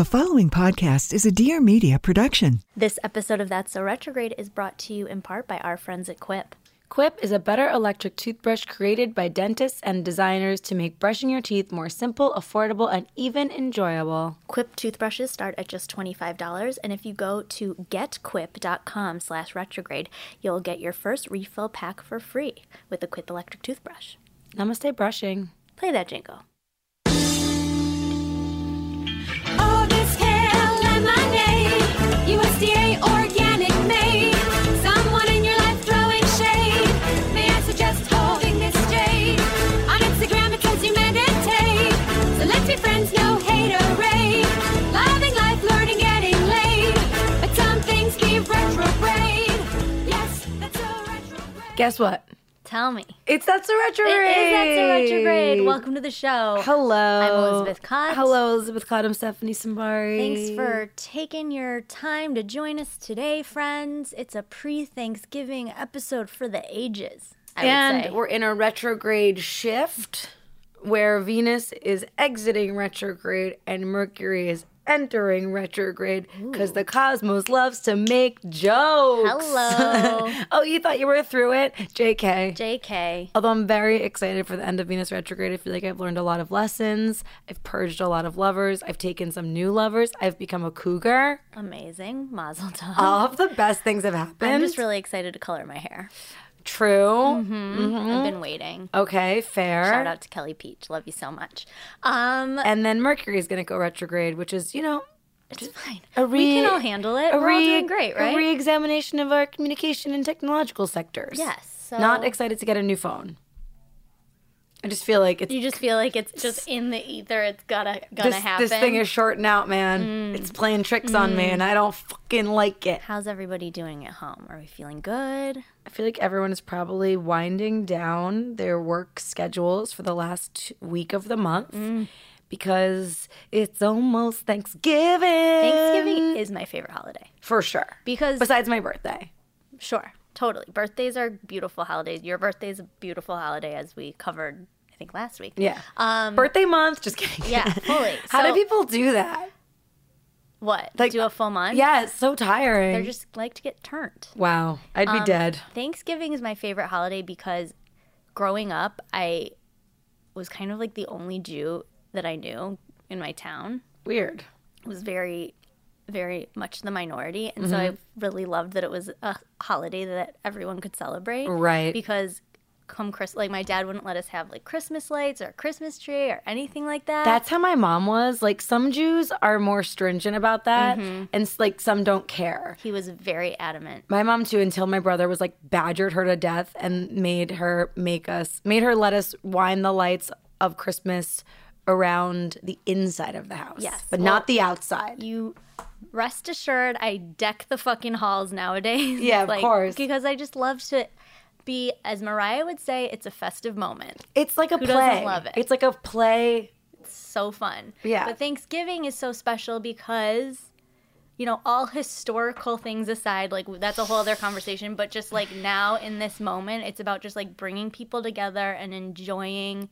The following podcast is a Dear Media production. This episode of That's So Retrograde is brought to you in part by our friends at Quip. Quip is a better electric toothbrush created by dentists and designers to make brushing your teeth more simple, affordable, and even enjoyable. Quip toothbrushes start at just $25, and if you go to getquip.com slash retrograde, you'll get your first refill pack for free with the Quip electric toothbrush. Namaste brushing. Play that jingle. Guess what? Tell me. It's That's a Retrograde. It is That's So Retrograde. Welcome to the show. Hello. I'm Elizabeth Kott. Hello, Elizabeth Kott. I'm Stephanie Simbari. Thanks for taking your time to join us today, friends. It's a pre Thanksgiving episode for the ages. I would And say. we're in a retrograde shift where Venus is exiting retrograde and Mercury is entering retrograde because the cosmos loves to make jokes. Hello. oh, you thought you were through it? JK. JK. Although I'm very excited for the end of Venus retrograde, I feel like I've learned a lot of lessons. I've purged a lot of lovers. I've taken some new lovers. I've become a cougar. Amazing. Mazel tov. All of the best things have happened. I'm just really excited to color my hair. True. Mm-hmm. I've been mm-hmm. waiting. Okay, fair. Shout out to Kelly Peach. Love you so much. Um, And then Mercury is going to go retrograde, which is, you know, it's fine. a we can all handle it. We're all re- doing great, right? A re-examination of our communication and technological sectors. yes. So Not excited to get a new phone. I just feel like it's you just feel like it's just in the ether. It's gotta gonna this, happen. this thing is shorting out, man. Mm. It's playing tricks on me, mm. and I don't fucking like it. How's everybody doing at home? Are we feeling good? I feel like everyone is probably winding down their work schedules for the last week of the month Mm. because it's almost Thanksgiving. Thanksgiving is my favorite holiday for sure. because Besides my birthday. Sure, totally. Birthdays are beautiful holidays. Your birthday is a beautiful holiday, as we covered, I think, last week. Yeah. Um, birthday month. Just kidding. yeah, fully. How So- do people do that? What? like- do a full month? Yeah, it's so tiring. They're just like to get turned. wow. I'd be Um, dead. Thanksgiving is my favorite holiday because growing up, I was kind of like the only Jew that I knew in my town. Weird. It was very, very much the minority. And so Mm-hmm. I really loved that it was a holiday that everyone could celebrate. Right. Because come Chris, like my dad wouldn't let us have like Christmas lights or a Christmas tree or anything like that. That's how my mom was. Like some Jews are more stringent about that, Mm-hmm. and like some don't care. he was very adamant. My mom too, until my brother was like badgered her to death and made her make us, made her let us wind the lights of Christmas around the inside of the house. Yes. but Well, not the outside. You rest assured, I deck the fucking halls nowadays. Yeah, of Like, course. Because I just love to be, as Mariah would say, it's a festive moment. It's like a Who play. doesn't love it? It's like a play. It's so fun. Yeah. But Thanksgiving is so special because, you know, all historical things aside, like that's a whole other conversation, but just like now in this moment, it's about just like bringing people together and enjoying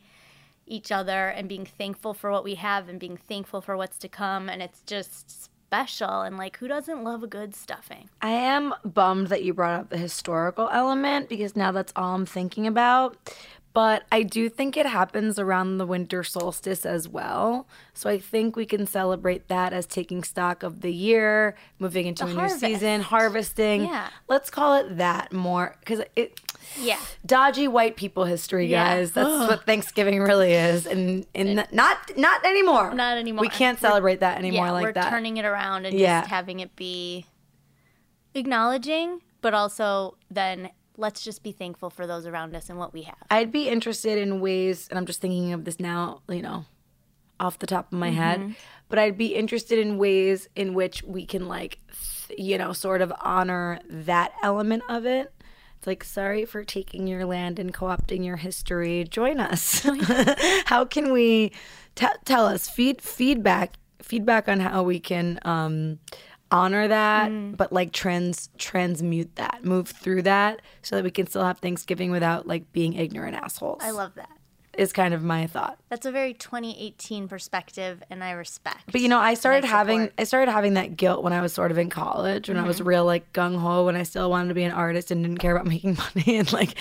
each other and being thankful for what we have and being thankful for what's to come. And it's just special. And like, who doesn't love a good stuffing? I am bummed that you brought up the historical element because now that's all I'm thinking about. But I do think it happens around the winter solstice as well. So I think we can celebrate that as taking stock of the year, moving into The a harvest. new season, harvesting. Yeah. Let's call it that more because it Yeah. dodgy white people history, Yeah. guys. That's what Thanksgiving really is, and and not not anymore. Not anymore. We can't celebrate that anymore yeah, like we're that. turning it around and Yeah. just having it be acknowledging, but also then let's just be thankful for those around us and what we have. I'd be interested in ways, and I'm just thinking of this now, you know, off the top of my head, mm-hmm. but I'd be interested in ways in which we can, like, th- you know, sort of honor that element of it. It's like, sorry for taking your land and co opting your history. Join us. how can we t- tell us, feed feedback, feedback on how we can um, honor that, but like trans transmute that, move through that, so that we can still have Thanksgiving without like being ignorant assholes. I love that. Is kind of my thought. That's a very 2018 perspective, and I respect. But you know, I started I having. I started having that guilt when I was sort of in college, when I Mm-hmm. was real like gung ho, when I still wanted to be an artist and didn't care about making money, and like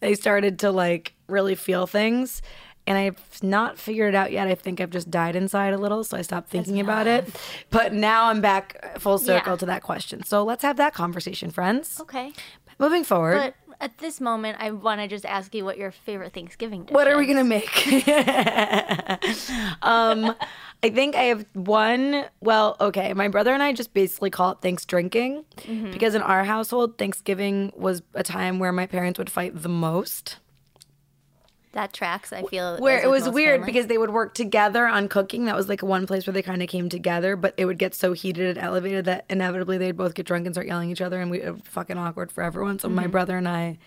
I started to like really feel things. And I've not figured it out yet. I think I've just died inside a little, so I stopped thinking about it. But now I'm back full circle Yeah. to that question. So let's have that conversation, friends. Okay. Moving forward, But at this moment, I want to just ask you what your favorite Thanksgiving dish what are we gonna make? um, I think I have one. Well, okay, my brother and I just basically call it thanks drinking Mm-hmm. because in our household, Thanksgiving was a time where my parents would fight the most. That tracks, I feel. Where it was weird families. because they would work together on cooking. That was like one place where they kind of came together, but it would get so heated and elevated that inevitably they'd both get drunk and start yelling at each other, and we it fucking awkward for everyone. So my Mm-hmm. brother and I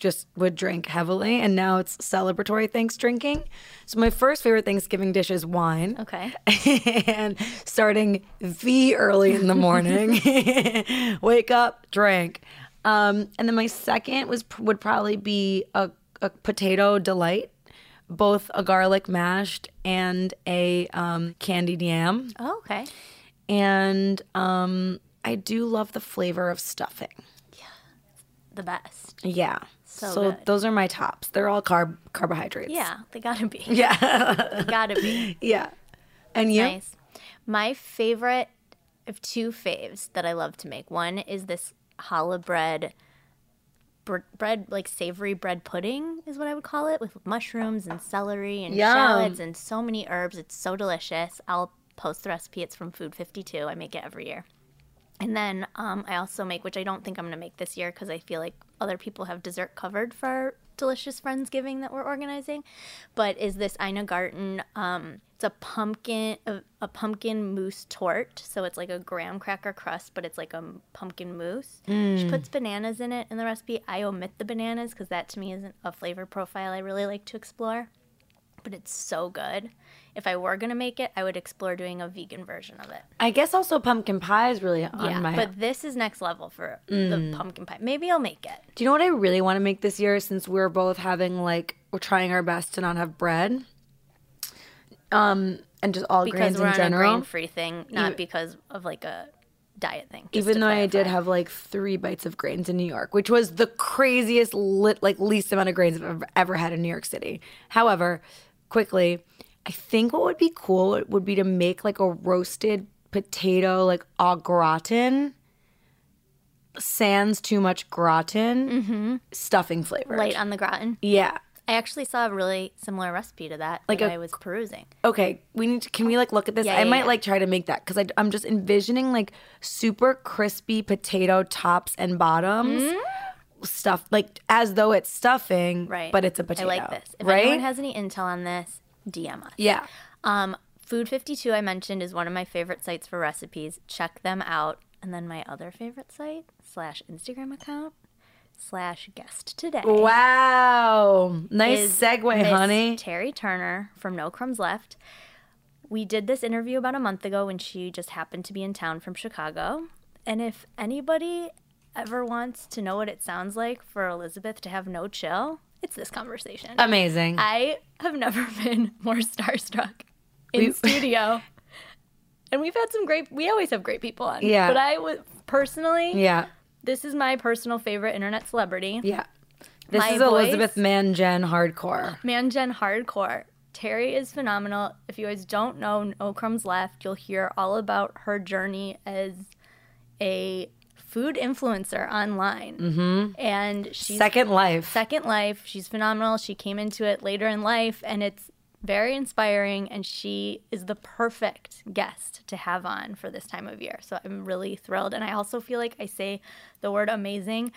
just would drink heavily, and now it's celebratory thanks drinking. So my first favorite Thanksgiving dish is wine. Okay. and starting the early in the morning, wake up, drink. Um, and then my second was would probably be a, a potato delight, both a garlic mashed and a um, candied yam. Oh, okay. And um, I do love the flavor of stuffing. Yeah, the best. Yeah. So So, those are my tops. They're all carb carbohydrates. Yeah, they gotta be. Yeah. They gotta be. yeah. And you? Nice. My favorite of two faves that I love to make. One is this challah bread, br- bread like savory bread pudding is what I would call it, with mushrooms and celery and Yum. shallots and so many herbs. It's so delicious. I'll post the recipe. It's from Food 52. I make it every year. And then um, I also make, which I don't think I'm going to make this year because I feel like other people have dessert covered for our delicious Friendsgiving that we're organizing. But is this Ina Garten? Um, it's a pumpkin, a, a pumpkin mousse tort. So it's like a graham cracker crust, but it's like a pumpkin mousse. She mm. puts bananas in it in the recipe. I omit the bananas because that to me isn't a flavor profile I really like to explore. But it's so good. If I were gonna make it, I would explore doing a vegan version of it. I guess also pumpkin pie is really on Yeah, my but this is next level for the mm. pumpkin pie. Maybe I'll make it. Do you know what I really want to make this year since we're both having like we're trying our best to not have bread? Um and just all Because grains we're in on general. a grain-free thing, not because of like a diet thing. just Even though I did clarify. have like three bites of grains in New York, which was the craziest, lit, like least amount of grains I've ever, ever had in New York City. However, quickly, I think what would be cool would be to make like a roasted potato, like au gratin, sans too much gratin, stuffing flavor. Mm-hmm. light on the gratin. yeah. I actually saw a really similar recipe to that Like that a- I was perusing. Okay, we need to. Can we like look at this? Yeah, I yeah, might yeah. like try to make that because I'm just envisioning like super crispy potato tops and bottoms, stuff like as though it's stuffing. Right. But it's a potato. I like this. If right? anyone has any intel on this, DM us. yeah. Um, Food 52, I mentioned, is one of my favorite sites for recipes. Check them out. And then my other favorite site slash Instagram account slash guest today. Wow. Nice segue, Miss honey. Teri Turner from No Crumbs Left. We did this interview about a month ago when she just happened to be in town from Chicago. And if anybody ever wants to know what it sounds like for Elizabeth to have no chill, it's this conversation. Amazing. I have never been more starstruck in We- studio. And we've had some great we always have great people on. Yeah. But I would personally yeah. This is my personal favorite internet celebrity. Yeah. This My is voice- Elizabeth Mangen hardcore. Man Gen Hardcore. Teri is phenomenal. If you guys don't know No Crumbs Left, you'll hear all about her journey as a food influencer online. Mm-hmm. And she's Second Life. Second Life. She's phenomenal. She came into it later in life, and it's very inspiring. And she is the perfect guest to have on for this time of year. So I'm really thrilled. And I also feel like I say the word amazing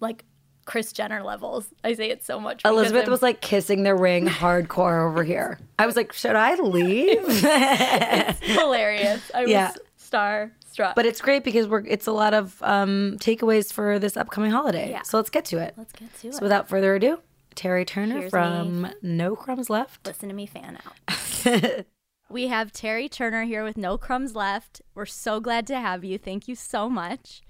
like Kris Jenner levels. I say it so much. Elizabeth was like kissing the ring hardcore over here. I was like, should I leave? hilarious. I Yeah. was star struck. But it's great because we're it's a lot of um, takeaways for this upcoming holiday. Yeah. So let's get to it. let's get to So it. So without further ado, Teri Turner Here's from No Crumbs Left. Listen to me fan out. we have Teri Turner here with No Crumbs Left. We're so glad to have you. Thank you so much.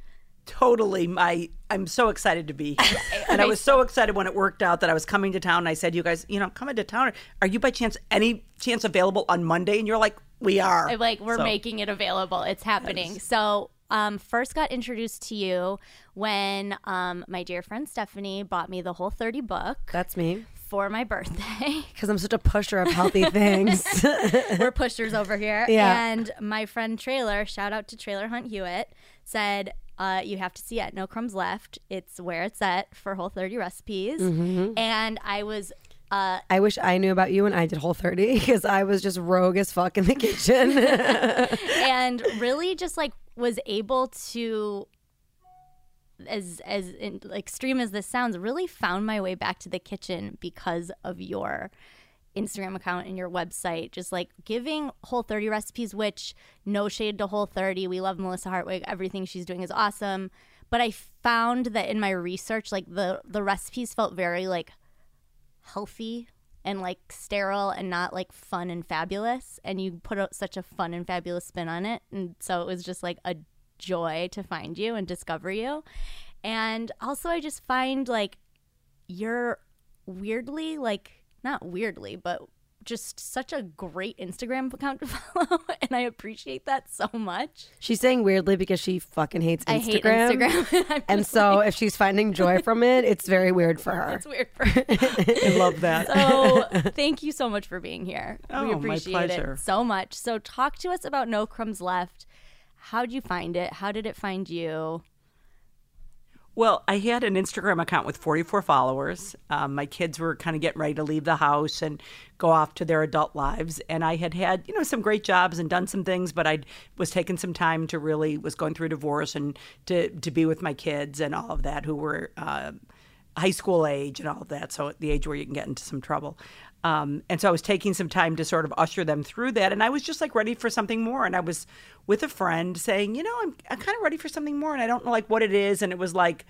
totally my I'm so excited to be here. And I was so excited when it worked out that I was coming to town and I said, You guys, you know, I'm coming to town. Are you by chance any chance available on Monday? And you're like, We are. I- like we're So- making it available. It's happening. So um, first got introduced to you when um, my dear friend Stephanie bought me the whole 30 book That's me. for my birthday. Because I'm such a pusher of healthy things. We're pushers over here. Yeah. And my friend Trailer, shout out to Trailer Hunt Hewitt, said, uh, you have to see it. No Crumbs Left. It's where it's at for Whole 30 recipes. Mm-hmm. And I was uh, I wish I knew about you when I did Whole 30 because I was just rogue as fuck in the kitchen. and really just like was able to as as in, extreme as this sounds really found my way back to the kitchen because of your Instagram account and your website. Just like giving whole 30 recipes which no shade to whole 30 we love Melissa Hartwig. Everything she's doing is awesome. But I found that in my research like the the recipes felt very like healthy and like sterile and not like fun and fabulous and you put out such a fun and fabulous spin on it. And so it was just like a joy to find you and discover you. And also i just find like you're weirdly like not weirdly but just such a great instagram account to follow and i appreciate that so much she's saying weirdly because she fucking hates Instagram. i hate instagram And so like, if she's finding joy from it, it's very weird for her. it's weird for her I love that. So thank you so much for being here. Oh, we my appreciate pleasure. it so much. So talk to us about No Crumbs Left. How'd you find it? How did it find you? Well, I had an Instagram account with 44 followers. Um, my kids were kind of getting ready to leave the house and go off to their adult lives, and I had had you know some great jobs and done some things, but I was taking some time to really was going through divorce and to to be with my kids and all of that who were. Uh, high school age and all of that, so at the age where you can get into some trouble. Um, and so I was taking some time to sort of usher them through that, and I was just like ready for something more. And I was with a friend saying, you know, I'm, I'm kind of ready for something more, and I don't know like what it is. And it was like,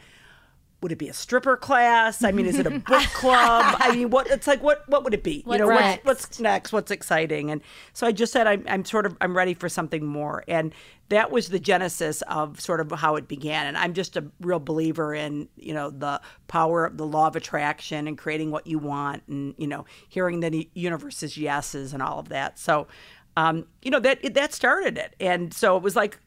would it be a stripper class? I mean, is it a book club? I mean, what? It's like what? What would it be? What's you know, next? what's, what's next? What's exciting? And so I just said, I'm, I'm sort of, I'm ready for something more. And that was the genesis of sort of how it began. And I'm just a real believer in, you know, the power of the law of attraction and creating what you want, and you know, hearing the universe's yeses and all of that. So, um, you know, that that started it. And so it was like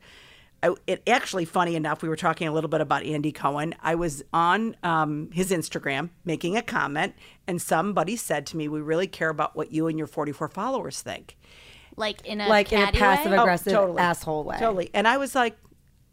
I, it actually funny enough we were talking a little bit about andy cohen i was on um, his instagram making a comment and somebody said to me we really care about what you and your 44 followers think Like in a Like in a passive way? Aggressive Oh, totally. asshole way. totally and i was like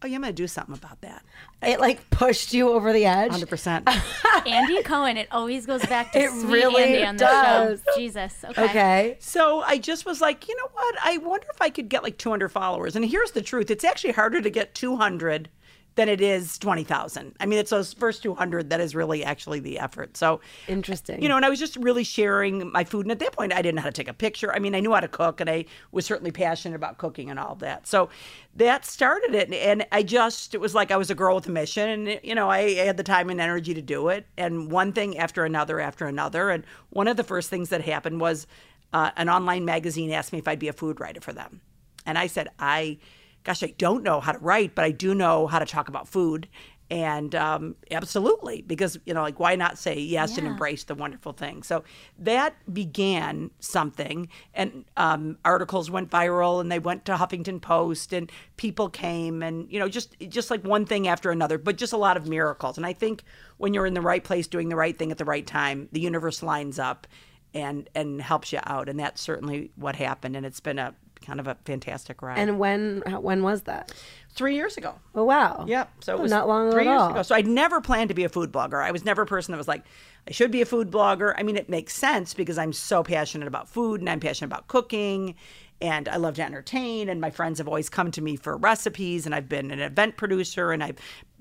oh yeah i'm gonna do something about that It like pushed you over the edge. 100% Andy Cohen. It always goes back to It sweet really Andy on the does. show. Jesus. Okay. Okay. So I just was like, you know what? I wonder if I could get like 200 followers. And here's the truth: it's actually harder to get 200 than it is 20,000. I mean, it's those first 200 that is really actually the effort. So Interesting. You know, and I was just really sharing my food. And at that point, I didn't know how to take a picture. I mean, I knew how to cook, and I was certainly passionate about cooking and all that. So that started it. And I just, it was like I was a girl with a mission. And, you know, I had the time and energy to do it. And one thing after another after another. And one of the first things that happened was uh, an online magazine asked me if I'd be a food writer for them. And I said, I, gosh, I don't know how to write, but I do know how to talk about food. And um, absolutely, because, you know, like, why not say yes and embrace the wonderful thing? So that began something, and um, articles went viral, and they went to Huffington Post, and people came, and, you know, just just like one thing after another, but just a lot of miracles. And I think when you're in the right place doing the right thing at the right time, the universe lines up and and helps you out. And that's certainly what happened. And it's been a kind of a fantastic ride. and when uh, when was that? three years ago. Oh wow. Yep. So it Oh, was not long three years ago. So I'd never planned to be a food blogger. I was never a person that was like, I should be a food blogger. I mean, it makes sense because I'm so passionate about food and I'm passionate about cooking and I love to entertain and my friends have always come to me for recipes and I've been an event producer and I've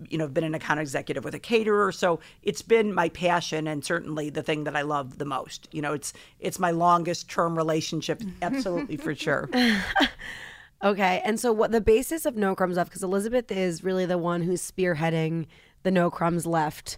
you know been an account executive with a caterer. So it's been my passion and certainly the thing that I love the most. You know, it's it's my longest term relationship absolutely for sure. Okay, and so what the basis of No Crumbs Left? Because Elizabeth is really the one who's spearheading the No Crumbs Left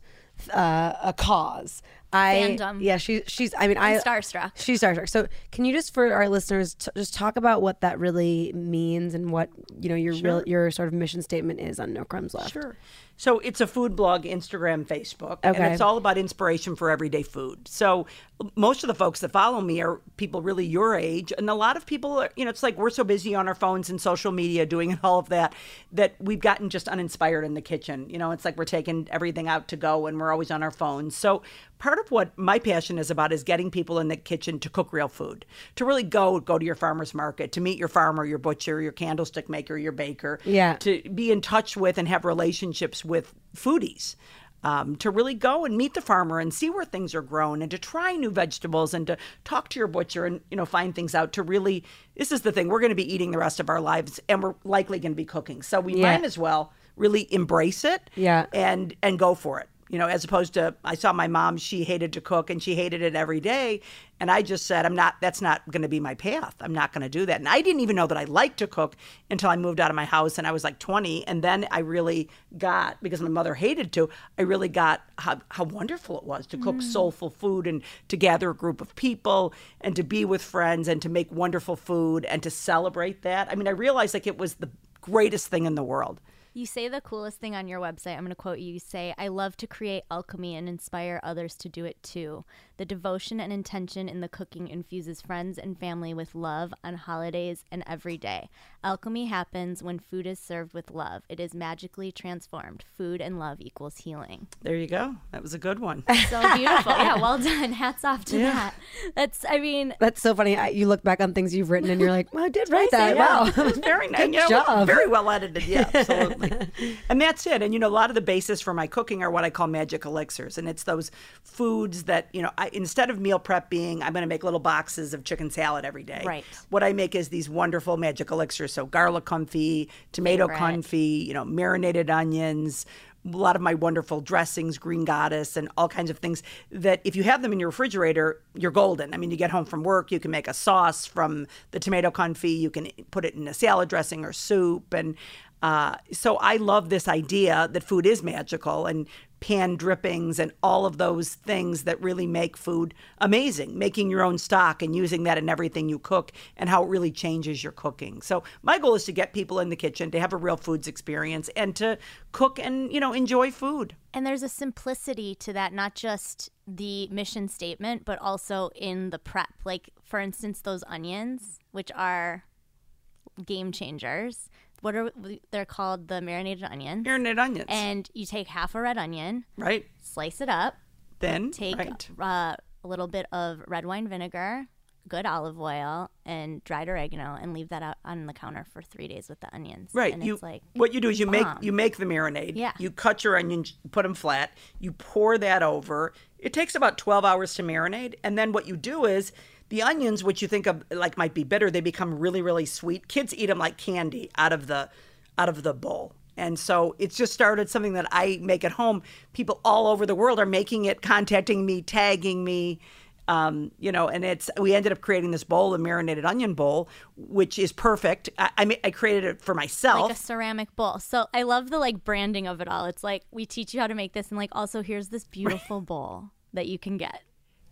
uh, a cause. I Fandom. yeah, she she's. I mean, I I'm starstruck. She's starstruck. So, can you just for our listeners t- just talk about what that really means and what you know your real your sort of mission statement is on No Crumbs Left? Sure. So it's a food blog, Instagram, Facebook, and it's all about inspiration for everyday food. So most of the folks that follow me are people really your age, and a lot of people, are, you know, it's like we're so busy on our phones and social media doing all of that that we've gotten just uninspired in the kitchen. You know, it's like we're taking everything out to go and we're always on our phones. So part of what my passion is about is getting people in the kitchen to cook real food, to really go go to your farmer's market, to meet your farmer, your butcher, your candlestick maker, your baker, Yeah. to be in touch with and have relationships with foodies. Um, to really go and meet the farmer and see where things are grown and to try new vegetables and to talk to your butcher and you know find things out to really this is the thing we're going to be eating the rest of our lives and we're likely going to be cooking so we Yeah. might as well really embrace it Yeah. and and go for it you know as opposed to i saw my mom she hated to cook and she hated it every day. And i just said i'm not that's not going to be my path. I'm not going to do that. And i didn't even know that i liked to cook until i moved out of my house and i was like 20 and then i really got because my mother hated to i really got how, how wonderful it was to cook mm. soulful food and to gather a group of people and to be with friends and to make wonderful food and to celebrate that. I mean i realized like it was the greatest thing in the world You say the coolest thing on your website. I'm going to quote you. You say, I love to create alchemy and inspire others to do it too. The devotion and intention in the cooking infuses friends and family with love on holidays and every day. Alchemy happens when food is served with love. It is magically transformed. Food and love equals healing. there you go that was a good one So beautiful. yeah, well done. Hats off to that. That's, I mean, That's so funny. I, you look back on things you've written and you're like, well, I did write that. Yeah, Wow. it was very nice. Good you know, job. Very well edited. Yeah, absolutely. and that's it. And you know, a lot of the basis for my cooking are what I call magic elixirs, and it's those foods that you know. I, instead of meal prep being, I'm going to make little boxes of chicken salad every day. Right. What I make is these wonderful magic elixirs. So garlic confit, tomato Favorite. confit, you know, marinated onions. A lot of my wonderful dressings, green goddess, and all kinds of things that if you have them in your refrigerator, you're golden. I mean, you get home from work, you can make a sauce from the tomato confit, you can put it in a salad dressing or soup. And uh, so I love this idea that food is magical and pan drippings and all of those things that really make food amazing. Making your own stock and using that in everything you cook and how it really changes your cooking. So my goal is to get people in the kitchen to have a real foods experience and to cook and, you know, enjoy food. And there's a simplicity to that, not just the mission statement, but also in the prep. Like, for instance, those onions, which are game changers. What are they're called? The marinated onions. Marinated onions, And you take half a red onion, right? slice it up, Then take right. uh, a little bit of red wine vinegar, good olive oil, and dried oregano, and leave that out on the counter for three days with the onions. Right. And you it's like what you do is you make you make the marinade. Yeah. You cut your onions, put them flat. You pour that over. It takes about twelve hours to marinate, and then what you do is the onions, which you think of like might be bitter, they become really really sweet. Kids eat them like candy out of the out of the bowl. And so it's just started something that I make at home. People all over the world are making it, contacting me, tagging me. Um, you know, and it's we ended up creating this bowl, a marinated onion bowl, which is perfect. I, I, ma- I created it for myself. like a ceramic bowl. So I love the like branding of it all. It's like we teach you how to make this, and like also here's this beautiful bowl that you can get.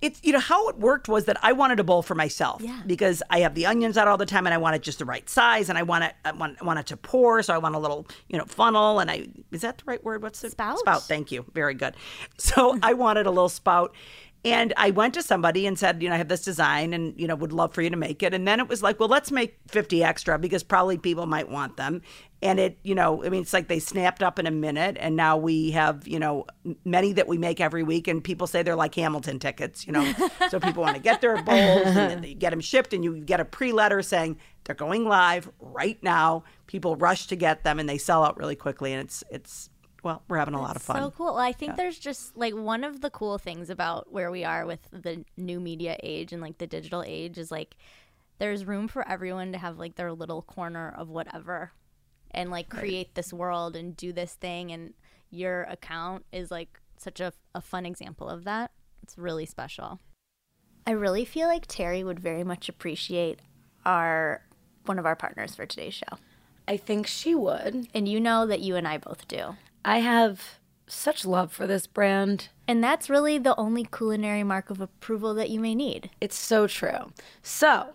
It's you know how it worked was that I wanted a bowl for myself Yeah. because I have the onions out all the time and I want it just the right size and I want it I want, I want it to pour. So I want a little you know funnel and I is that the right word? What's it? Spout? spout. Thank you. Very good. So I wanted a little spout and I went to somebody and said you know I have this design and you know would love for you to make it. And then it was like well let's make 50 extra because probably people might want them. And it you know i mean it's like they snapped up in a minute and now we have you know many that we make every week and people say they're like hamilton tickets you know. So people want to get their bowls and then you get them shipped and you get a pre-letter saying they're going live right now. People rush to get them and they sell out really quickly and it's it's well we're having a lot of fun So cool. Well, I think there's just like one of the cool things about where we are with the new media age and like the digital age is like there's room for everyone to have like their little corner of whatever and like create this world and do this thing and your account is like such a, a fun example of that. It's really special. I really feel like Teri would very much appreciate our one of our partners for today's show. I think she would. And you know that you and I both do. I have such love for this brand. And that's really the only culinary mark of approval that you may need. It's so true. So,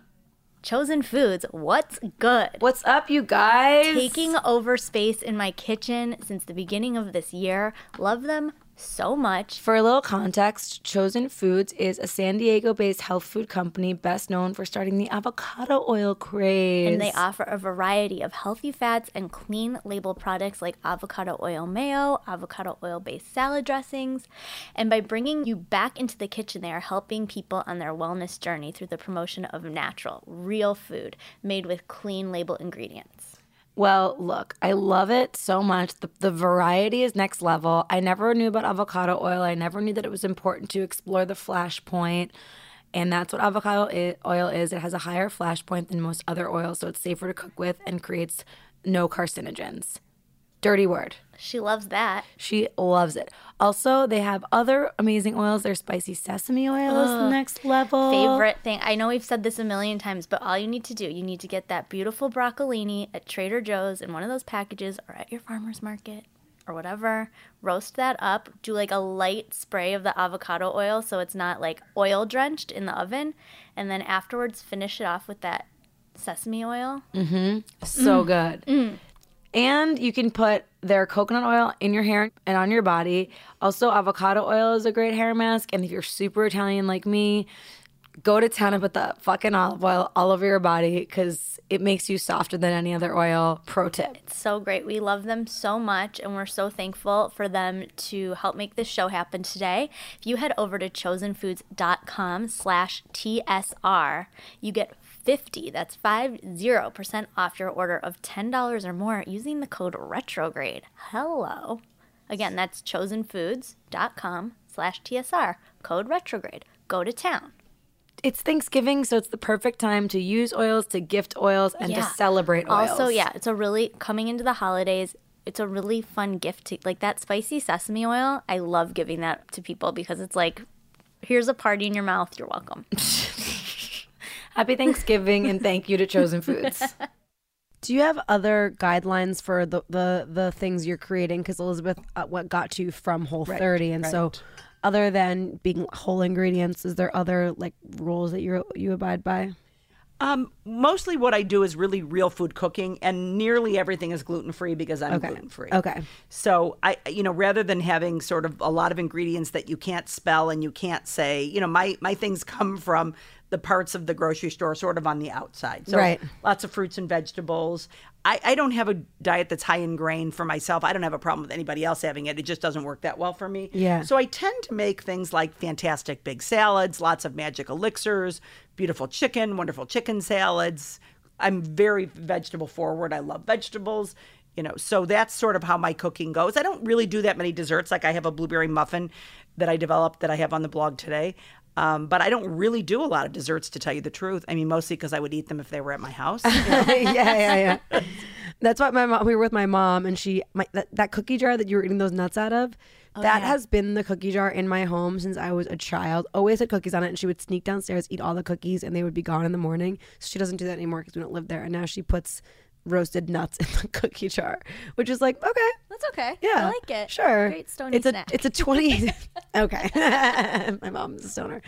Chosen Foods, what's good? what's up, you guys? Taking over space in my kitchen since the beginning of this year. Love them so much. For a little context, Chosen Foods is a San Diego based health food company best known for starting the avocado oil craze. And they offer a variety of healthy fats and clean label products like avocado oil mayo, avocado oil based salad dressings. And by bringing you back into the kitchen, they are helping people on their wellness journey through the promotion of natural, real food made with clean label ingredients. Well, look, I love it so much. The, the variety is next level. I never knew about avocado oil. I never knew that it was important to explore the flash point. And that's what avocado oil is. It has a higher flash point than most other oils, so it's safer to cook with and creates no carcinogens. Dirty word. She loves that. She loves it. Also, they have other amazing oils. Their spicy sesame oil is the next level. Favorite thing. I know we've said this a million times, but all you need to do, you need to get that beautiful broccolini at Trader Joe's in one of those packages or at your farmer's market or whatever. Roast that up. Do like a light spray of the avocado oil so it's not like oil drenched in the oven. And then afterwards, finish it off with that sesame oil. Mm-hmm. So mm. good. Mm. And you can put their coconut oil in your hair and on your body. Also, avocado oil is a great hair mask. And if you're super Italian like me, go to town and put the fucking olive oil all over your body because it makes you softer than any other oil. Pro tip. It's so great. We love them so much, and we're so thankful for them to help make this show happen today. If you head over to chosenfoods.com slash TSR, you get 50, that's 50% off your order of $10 or more using the code retrograde. Hello. Again, that's chosenfoods.com slash TSR, code retrograde. Go to town. It's Thanksgiving, so it's the perfect time to use oils, to gift oils, and to celebrate oils. Also, yeah, it's a really coming into the holidays. It's a really fun gift to like that spicy sesame oil. I love giving that to people because it's like, here's a party in your mouth. You're welcome. Happy Thanksgiving and thank you to Chosen Foods. Do you have other guidelines for the the, the things you're creating? Because Elizabeth, uh, what got you from Whole 30, and so other than being whole ingredients, is there other like rules that you you abide by? Um, mostly what I do is really real food cooking, and nearly everything is gluten free because I'm Okay. gluten free. Okay. So I, you know, rather than having sort of a lot of ingredients that you can't spell and you can't say, you know, my my things come from the parts of the grocery store sort of on the outside. So Right. lots of fruits and vegetables. I, I don't have a diet that's high in grain for myself. I don't have a problem with anybody else having it. It just doesn't work that well for me. Yeah. So I tend to make things like fantastic big salads, lots of magic elixirs, beautiful chicken, wonderful chicken salads. I'm very vegetable forward. I love vegetables. You know, so that's sort of how my cooking goes. I don't really do that many desserts. Like I have a blueberry muffin that I developed that I have on the blog today. Um, but I don't really do a lot of desserts to tell you the truth. I mean, mostly because I would eat them if they were at my house. yeah, yeah, yeah. That's what my mom. We were with my mom, and she my that, that cookie jar that you were eating those nuts out of. that has been the cookie jar in my home since I was a child. Always had cookies on it, and she would sneak downstairs, eat all the cookies, and they would be gone in the morning. So she doesn't do that anymore because we don't live there. And now she puts roasted nuts in the cookie jar, which is like okay, That's okay. yeah, I like it. Sure, Great stony it's a snack. it's a twenty. okay, my mom's a stoner.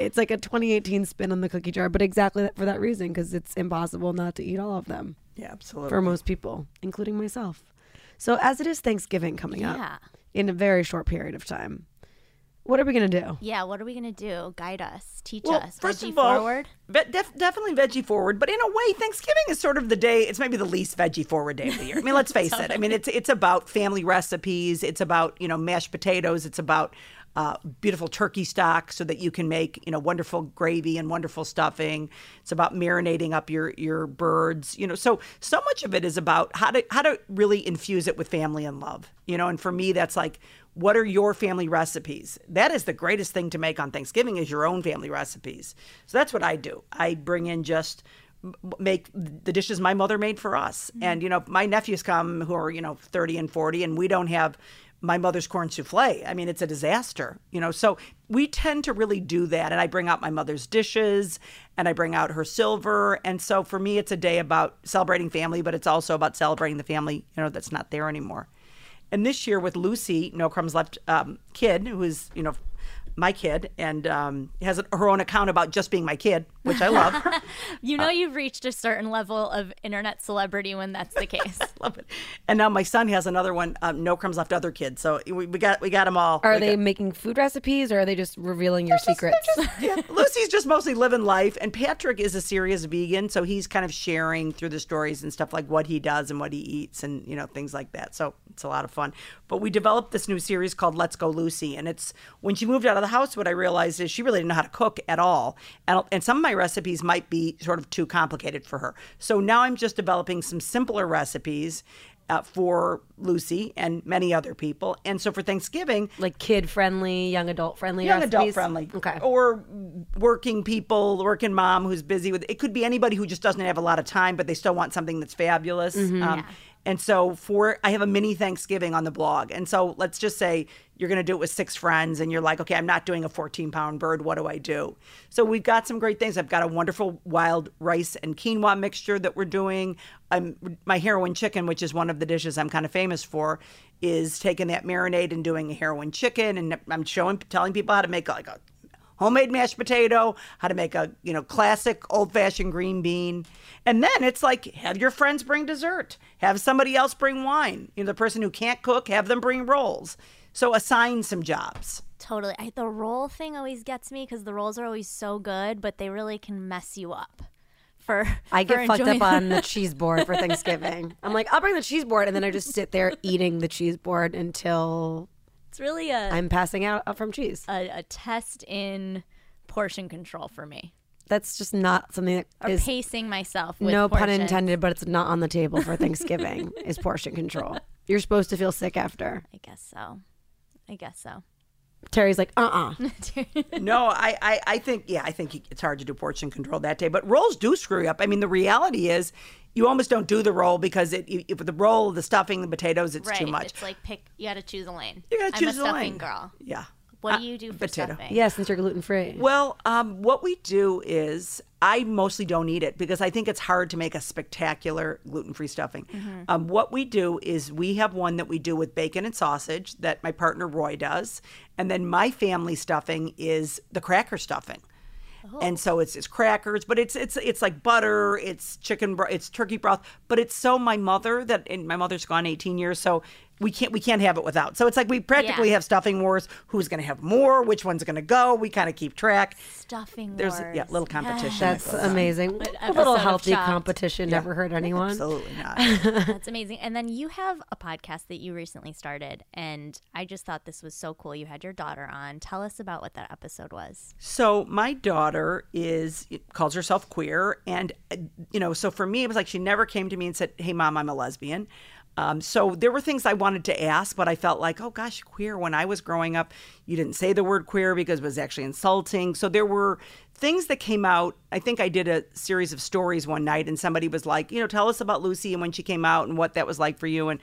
It's like a 2018 spin on the cookie jar, but exactly that, for that reason because it's impossible not to eat all of them yeah, absolutely. for most people, including myself. So as it is Thanksgiving coming Yeah. up in a very short period of time, what are we gonna do? yeah, what are we going to do? Guide us. Teach Well, us. first Veggie of all, forward. Ve- def- definitely veggie forward, but in a way, Thanksgiving is sort of the day. It's maybe the least veggie forward day of the year. I mean, let's face it. I mean, it's it's about family recipes. It's about you know mashed potatoes. It's about uh, beautiful turkey stock so that you can make you know wonderful gravy and wonderful stuffing. It's about marinating up your your birds. You know, so so much of it is about how to how to really infuse it with family and love. You know, and for me, that's like what are your family recipes? That is the greatest thing to make on thanksgiving is your own family recipes. So that's what i do. I bring in just make the dishes my mother made for us. Mm-hmm. And you know my nephews come who are you know 30 and 40 and we don't have my mother's corn souffle i mean it's a disaster you know? So we tend to really do that and i bring out my mother's dishes and i bring out her silver. And so for me it's a day about celebrating family but it's also about celebrating the family you know that's not there anymore And this year with Lucy, No Crumbs Left um, kid, who is you know my kid and um, has her own account about just being my kid, which I love. You know, you've reached a certain level of internet celebrity when that's the case. love it. And now my son has another one, um, No Crumbs Left Other Kids. So we, we got we got them all. Are We they got- making food recipes or are they just revealing your secrets? yeah, Lucy's just mostly living life, and Patrick is a serious vegan, so he's kind of sharing through the stories and stuff like what he does and what he eats, and you know things like that. So it's a lot of fun. But we developed this new series called Let's Go Lucy, and it's when she moved out of the house. What I realized is she really didn't know how to cook at all, and and some of my recipes might be sort of too complicated for her. So now I'm just developing some simpler recipes. Uh, for Lucy and many other people. And so for Thanksgiving, like kid friendly, young adult friendly, young adult friendly. Okay. Or working people, working mom who's busy with it could be anybody who just doesn't have a lot of time, but they still want something that's fabulous. Mm-hmm. Um, And so for I have a mini Thanksgiving on the blog. And so let's just say you're gonna do it with six friends and you're like, okay, I'm not doing a 14 pound bird. What do I do? So we've got some great things. I've got a wonderful wild rice and quinoa mixture that we're doing. I'm my heroin chicken, which is one of the dishes I'm kind of famous for, is taking that marinade and doing a heroin chicken. And I'm showing telling people how to make like a homemade mashed potato, how to make a you know classic old fashioned green bean, and then it's like have your friends bring dessert, have somebody else bring wine. You know the person who can't cook, have them bring rolls. So assign some jobs. totally. I, the roll thing always gets me because the rolls are always so good, but they really can mess you up. For I for get fucked up on the cheese board for Thanksgiving. I'm like, I'll bring the cheese board, and then I just sit there eating the cheese board until It's really a, I'm passing out from cheese. a a test in portion control for me, That's just not something that or is pacing myself. With no pun intended, but it's not on the table for Thanksgiving. is portion control. You're supposed to feel sick after. I guess so. I guess so. Teri's like, uh uh no, I, I, I think, yeah, I think it's hard to do portion control that day. But rolls do screw you up. I mean, the reality is, you almost don't do the roll because it, if the roll, the stuffing, the potatoes, it's right. too much. It's like pick. You got to choose a lane. You gotta I'm choose a a stuffing lane. girl. Yeah. What do you do for potato. stuffing? Yeah, since you're gluten free. Well, um, what we do is I mostly don't eat it because I think it's hard to make a spectacular gluten free stuffing. Um, what we do is we have one that we do with bacon and sausage that my partner Roy does. And then my family stuffing is the cracker stuffing. And so it's it's crackers, but it's it's it's like butter, it's chicken, bro- it's turkey broth, but it's so my mother that and my mother's gone 18 years, so we can't we can't have it without. So it's like we practically Yeah. have stuffing wars. Who's going to have more? Which one's going to go? We kind of keep track. Stuffing There's wars. yeah, little competition. That's that amazing. A little healthy Chopped. competition never hurt anyone. Absolutely not. That's amazing. And then you have a podcast that you recently started, and I just thought this was so cool. You had your daughter on. Tell us about what that episode was. So my daughter is calls herself queer, and uh, you know, so for me, it was like she never came to me and said, "Hey, mom, I'm a lesbian." Um, so there were things I wanted to ask, but I felt like, oh gosh, queer. When I was growing up, you didn't say the word queer because it was actually insulting. So there were things that came out. I think I did a series of stories one night, and somebody was like, you know, tell us about Lucy and when she came out and what that was like for you. And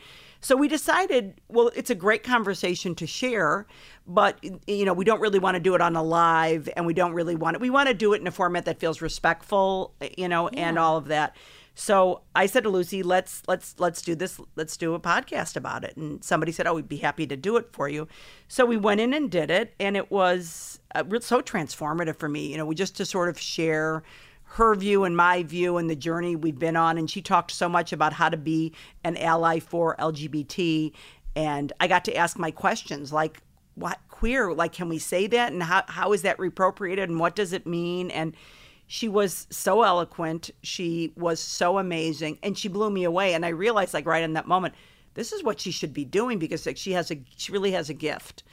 so we decided, well, it's a great conversation to share, but you know, we don't really want to do it on a live, and we don't really want it. We want to do it in a format that feels respectful, you know, and all of that. So I said to Lucy, "Let's let's let's do this. Let's do a podcast about it." And somebody said, "Oh, we'd be happy to do it for you." So we went in and did it, and it was uh, so transformative for me. You know, we just to sort of share her view and my view and the journey we've been on. And she talked so much about how to be an ally for LGBT, and I got to ask my questions like, "What queer? Like, can we say that? And how how is that reappropriated? And what does it mean?" And she was so eloquent. She was so amazing, and she blew me away. And I realized, like right in that moment, this is what she should be doing because like she has a she really has a gift.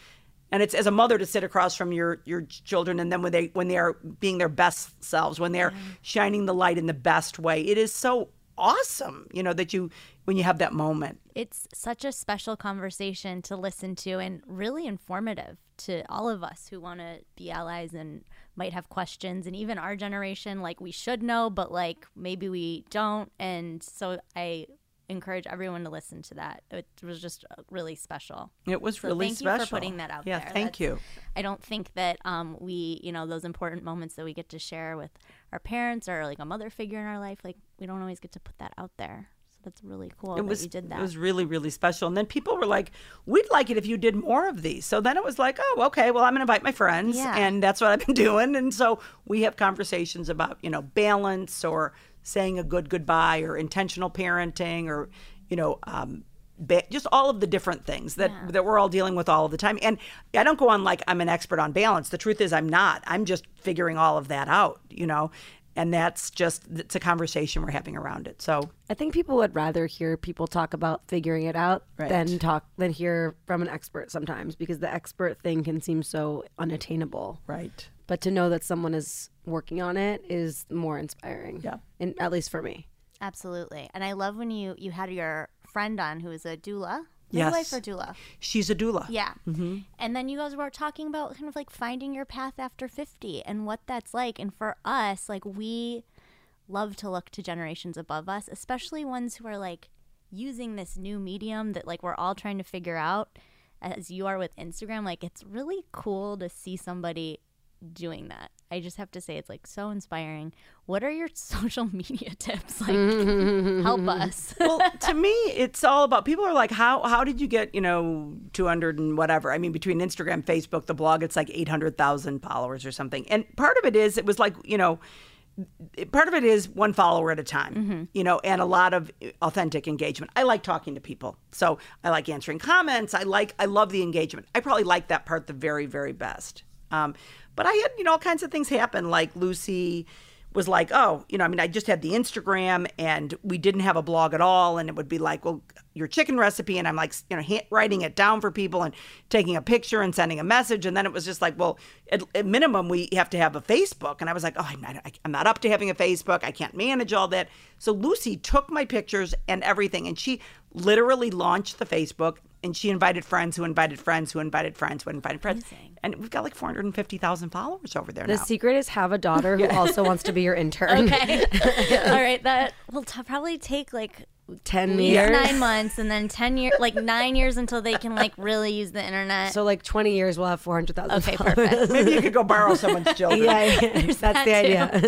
And it's as a mother to sit across from your your children, and then when they when they are being their best selves, when they're shining the light in the best way, it is so awesome. You know that you when you have that moment. It's such a special conversation to listen to and really informative to all of us who want to be allies and might have questions. And even our generation, like we should know, but like maybe we don't. And so I encourage everyone to listen to that. It was just uh, really special. It was So really thank special. you for putting that out yeah, there. thank That's- you. I don't think that um, we, you know, those important moments that we get to share with our parents or like a mother figure in our life, like we don't always get to put that out there. So that's really cool it that was you did that. it was really really special and then people were like we'd like it if you did more of these so then it was like oh okay well i'm going to invite my friends Yeah. and that's what i've been doing and so we have conversations about you know balance or saying a good goodbye or intentional parenting or you know um, just all of the different things that that we're all dealing with all of the time. And i don't go on like i'm an expert on balance. The truth is i'm not. I'm just figuring all of that out you know? And that's just it's a conversation we're having around it. So I think people would rather hear people talk about figuring it out Right. than talk than hear from an expert sometimes because the expert thing can seem so unattainable. right But to know that someone is working on it is more inspiring. Yeah. And at least for me. Absolutely. And I love when you you had your friend on who is a doula. Yes. Midwife or doula. she's a doula Yeah. Mm-hmm. And then you guys were talking about kind of like finding your path after 50 and what that's like. And for us, like we love to look to generations above us, especially ones who are like using this new medium that like we're all trying to figure out as you are with Instagram. Like it's really cool to see somebody doing that. I just have to say it's like so inspiring. What are your social media tips? Like help us. well, to me, it's all about people are like, how how did you get you know two hundred and whatever? I mean, between Instagram, Facebook, the blog, it's like eight hundred thousand followers or something. And part of it is it was like you know. Part of it is one follower at a time, mm-hmm. you know, and a lot of eh, authentic engagement. I like talking to people, so I like answering comments. I like, I love the engagement. I probably like that part the very, very best. Um, but I had, you know, all kinds of things happen. Like Lucy was like, oh, you know, I mean, I just had the Instagram and we didn't have a blog at all. And it would be like, well, your chicken recipe. And I'm like, you know, writing it down for people and taking a picture and sending a message. And then it was just like, well, at, at minimum, we have to have a Facebook. And I was like, oh, I'm not, I'm not up to having a Facebook. I can't manage all that. So Lucy took my pictures and everything. And she literally launched the Facebook and she invited friends who invited friends who invited friends who invited friends. And we've got like 450,000 followers over there The now. secret is have a daughter who also wants to be your intern. Okay. All right. That will t- probably take like 10 years. nine months and then 10 years, like nine years until they can like really use the internet. So like 20 years we'll have 400,000 okay, followers. perfect. Maybe you could go borrow someone's children. yeah, yeah. that's that the too.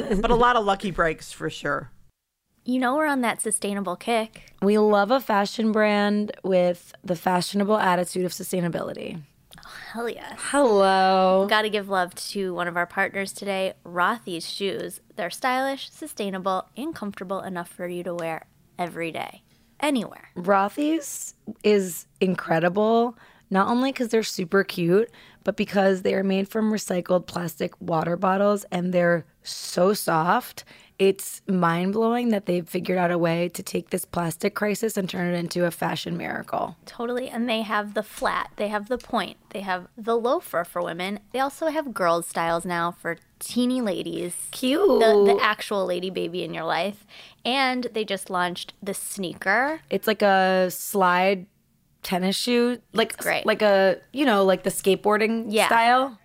idea. But a lot of lucky breaks for sure. You know, we're on that sustainable kick. We love a fashion brand with the fashionable attitude of sustainability. Oh, hell yes. Hello. Got to give love to one of our partners today, Rothy's shoes. They're stylish, sustainable, and comfortable enough for you to wear every day, anywhere. Rothy's is incredible, not only because they're super cute, but because they are made from recycled plastic water bottles and they're so soft. It's mind blowing that they've figured out a way to take this plastic crisis and turn it into a fashion miracle. Totally. And they have the flat, they have the point, they have the loafer for women. They also have girls' styles now for teeny ladies. Cute. The, the actual lady baby in your life. And they just launched the sneaker. It's like a slide tennis shoe, like great. like a you know like the skateboarding Yeah. style.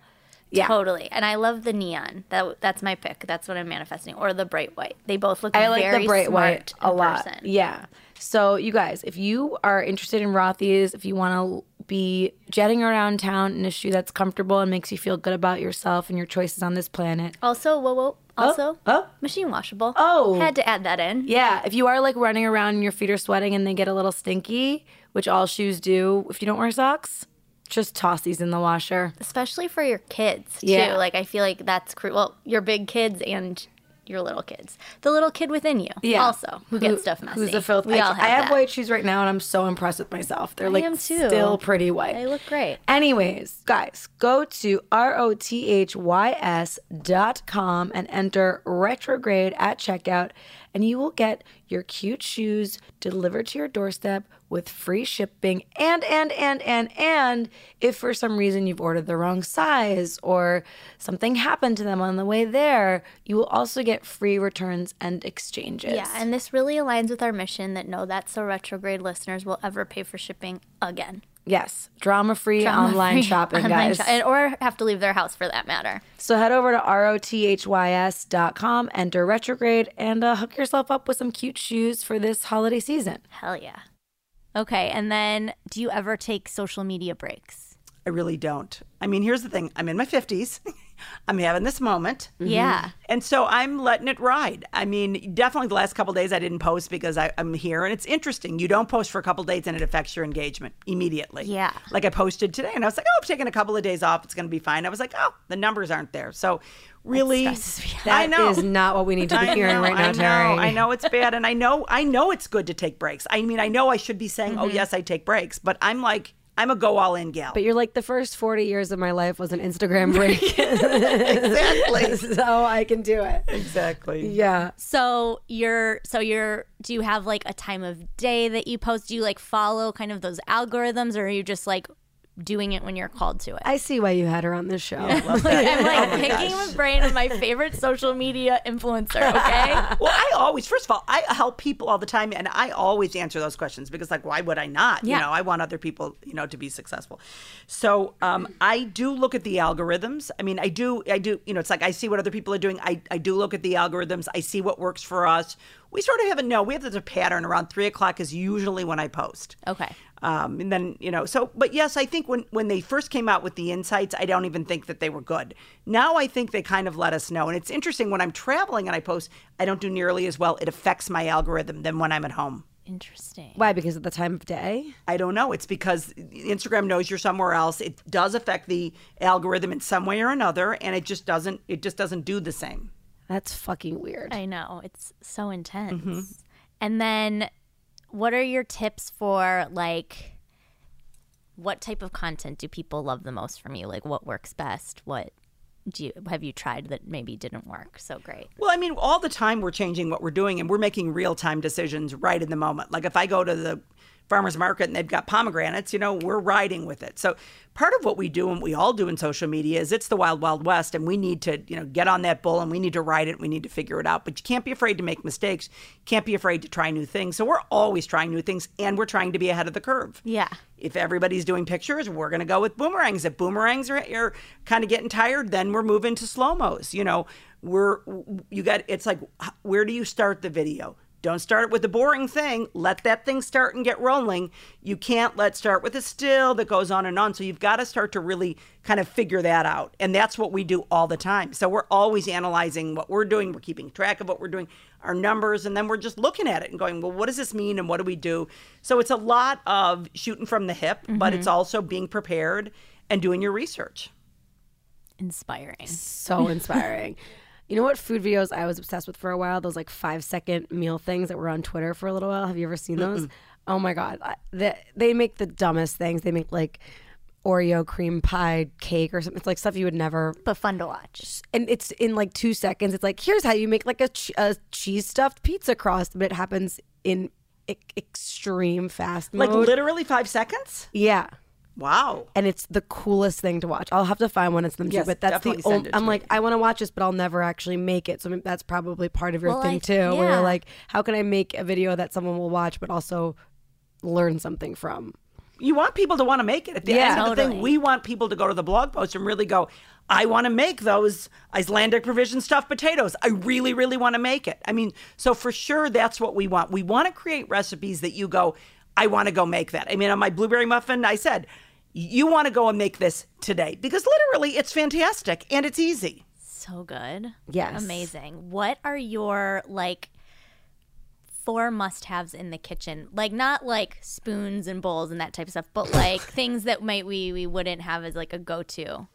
Yeah. Totally. And I love the neon. That that's my pick. That's what I'm manifesting. Or the bright white. They both look I like the bright white a lot. person. Yeah. So you guys, if you are interested in Rothy's, if you want to be jetting around town in a shoe that's comfortable and makes you feel good about yourself and your choices on this planet. Also, whoa, whoa. Oh, also, oh. machine washable. Oh. Had to add that in. Yeah, if you are like running around and your feet are sweating and they get a little stinky, which all shoes do if you don't wear socks, just toss these in the washer. Especially for your kids, too. Yeah. Like, I feel like that's cru- Well, your big kids and your little kids. The little kid within you. Yeah. Also, who gets stuff messy. Who's the filth? We I, all have I have that. white shoes right now and I'm so impressed with myself. They're like am too. still pretty white. They look great. Anyways, guys, go to R-O-T-H-Y-S dot com and enter retrograde at checkout, and you will get your cute shoes delivered to your doorstep with free shipping. And, and, and, and, and if for some reason you've ordered the wrong size or something happened to them on the way there, you will also get free returns and exchanges. Yeah, and this really aligns with our mission that no That's So Retrograde listeners will ever pay for shipping again. Yes, drama free online shopping, online guys. shop- and, or have to leave their house for that matter. So head over to rothys.com, enter retrograde, and uh, hook yourself up with some cute shoes for this holiday season. Hell yeah. Okay, and then do you ever take social media breaks? I really don't. I mean, here's the thing I'm in my 50s. I'm having this moment. Mm-hmm. Yeah. And so I'm letting it ride. I mean, definitely the last couple days I didn't post because I, I'm here, and it's interesting. You don't post for a couple days, and it affects your engagement immediately. Yeah. Like I posted today, and I was like, "Oh, I'm taking a couple of days off. It's going to be fine." I was like, "Oh, the numbers aren't there." So really, stresses me out. I know is not what we need to be hearing know, right now, I know, Teri. I know it's bad, and I know I know it's good to take breaks. I mean, I know I should be saying, mm-hmm. "Oh, yes, I take breaks," but I'm like, I'm a go all in gal. But you're like the first 40 years of my life was an Instagram break, exactly, so I can do it. exactly. Yeah. So you're so you're do you have like a time of day that you post? Do you like follow kind of those algorithms or are you just like doing it when you're called to it? I see why you had her on this show. I'm Oh like picking the brain of my favorite social media influencer, okay? Well, I always, first of all, I help people all the time, and I always answer those questions because, like, why would I not? Yeah. You know, I want other people, you know, to be successful. So um, I do look at the algorithms. I mean, I do, I do. You know, it's like I see what other people are doing. I, I do look at the algorithms. I see what works for us. We sort of have a no. We have this pattern around three o'clock is usually when I post. Okay. Um, and then you know, so but yes, I think when when they first came out with the insights, I don't even think that they were good. Now I think they kind of let us know, and it's interesting when I'm traveling and I post, I don't do nearly as well. It affects my algorithm than when I'm at home. Interesting. Why? Because of the time of day? I don't know. It's because Instagram knows you're somewhere else. It does affect the algorithm in some way or another, and it just doesn't. It just doesn't do the same. That's fucking weird. I know. It's so intense. Mm-hmm. And then what are your tips for like what type of content do people love the most from you? Like what works best? What do you have you tried that maybe didn't work so great? Well, I mean, all the time we're changing what we're doing and we're making real time decisions right in the moment. Like if I go to the farmer's market and they've got pomegranates, you know, we're riding with it. So part of what we do and we all do in social media is it's the wild, wild west and we need to, you know, get on that bull and we need to ride it. We need to figure it out. But you can't be afraid to make mistakes. Can't be afraid to try new things. So we're always trying new things and we're trying to be ahead of the curve. Yeah. If everybody's doing pictures, we're going to go with boomerangs. If boomerangs are, are kind of getting tired, then we're moving to slow mos. You know, we're you got it's like where do you start the video? Don't start it with the boring thing. Let that thing start and get rolling. You can't let start with a still that goes on and on. So you've got to start to really kind of figure that out. And that's what we do all the time. So we're always analyzing what we're doing. We're keeping track of what we're doing, our numbers, and then we're just looking at it and going, well, what does this mean and what do we do? So it's a lot of shooting from the hip, but it's mm-hmm. also being prepared and doing your research. Inspiring. so inspiring. You know what food videos I was obsessed with for a while? Those like five second meal things that were on Twitter for a little while. Have you ever seen those? Oh my god, I, they, they make the dumbest things. They make like Oreo cream pie cake or something. It's like stuff you would never. But fun to watch. And it's in like two seconds. It's like here's how you make like a, ch- a cheese stuffed pizza crust, but it happens in e- extreme fast Like mode. literally five seconds? yeah. Wow. and it's the coolest thing to watch. I'll have to find one and send them to you, Yes, but that's the definitely only. I'm me. like, I want to watch this, but I'll never actually make it. So maybe that's probably part of your Well, thing I- too, where you're like, how can I make a video that someone will watch, but also learn something from? you want people to want to make it. At the Yeah. end of the thing, we want people to go to the blog post and really go, I want to make those Icelandic provision stuffed potatoes. I really, really want to make it. I mean, so for sure, that's what we want. We want to create recipes that you go, I want to go make that. I mean, on my blueberry muffin, I said, you want to go and make this today because literally it's fantastic and it's easy. So good. Yes. Amazing. What are your like four must haves in the kitchen? Like not like spoons and bowls and that type of stuff, but like things that might we we wouldn't have as like a go to.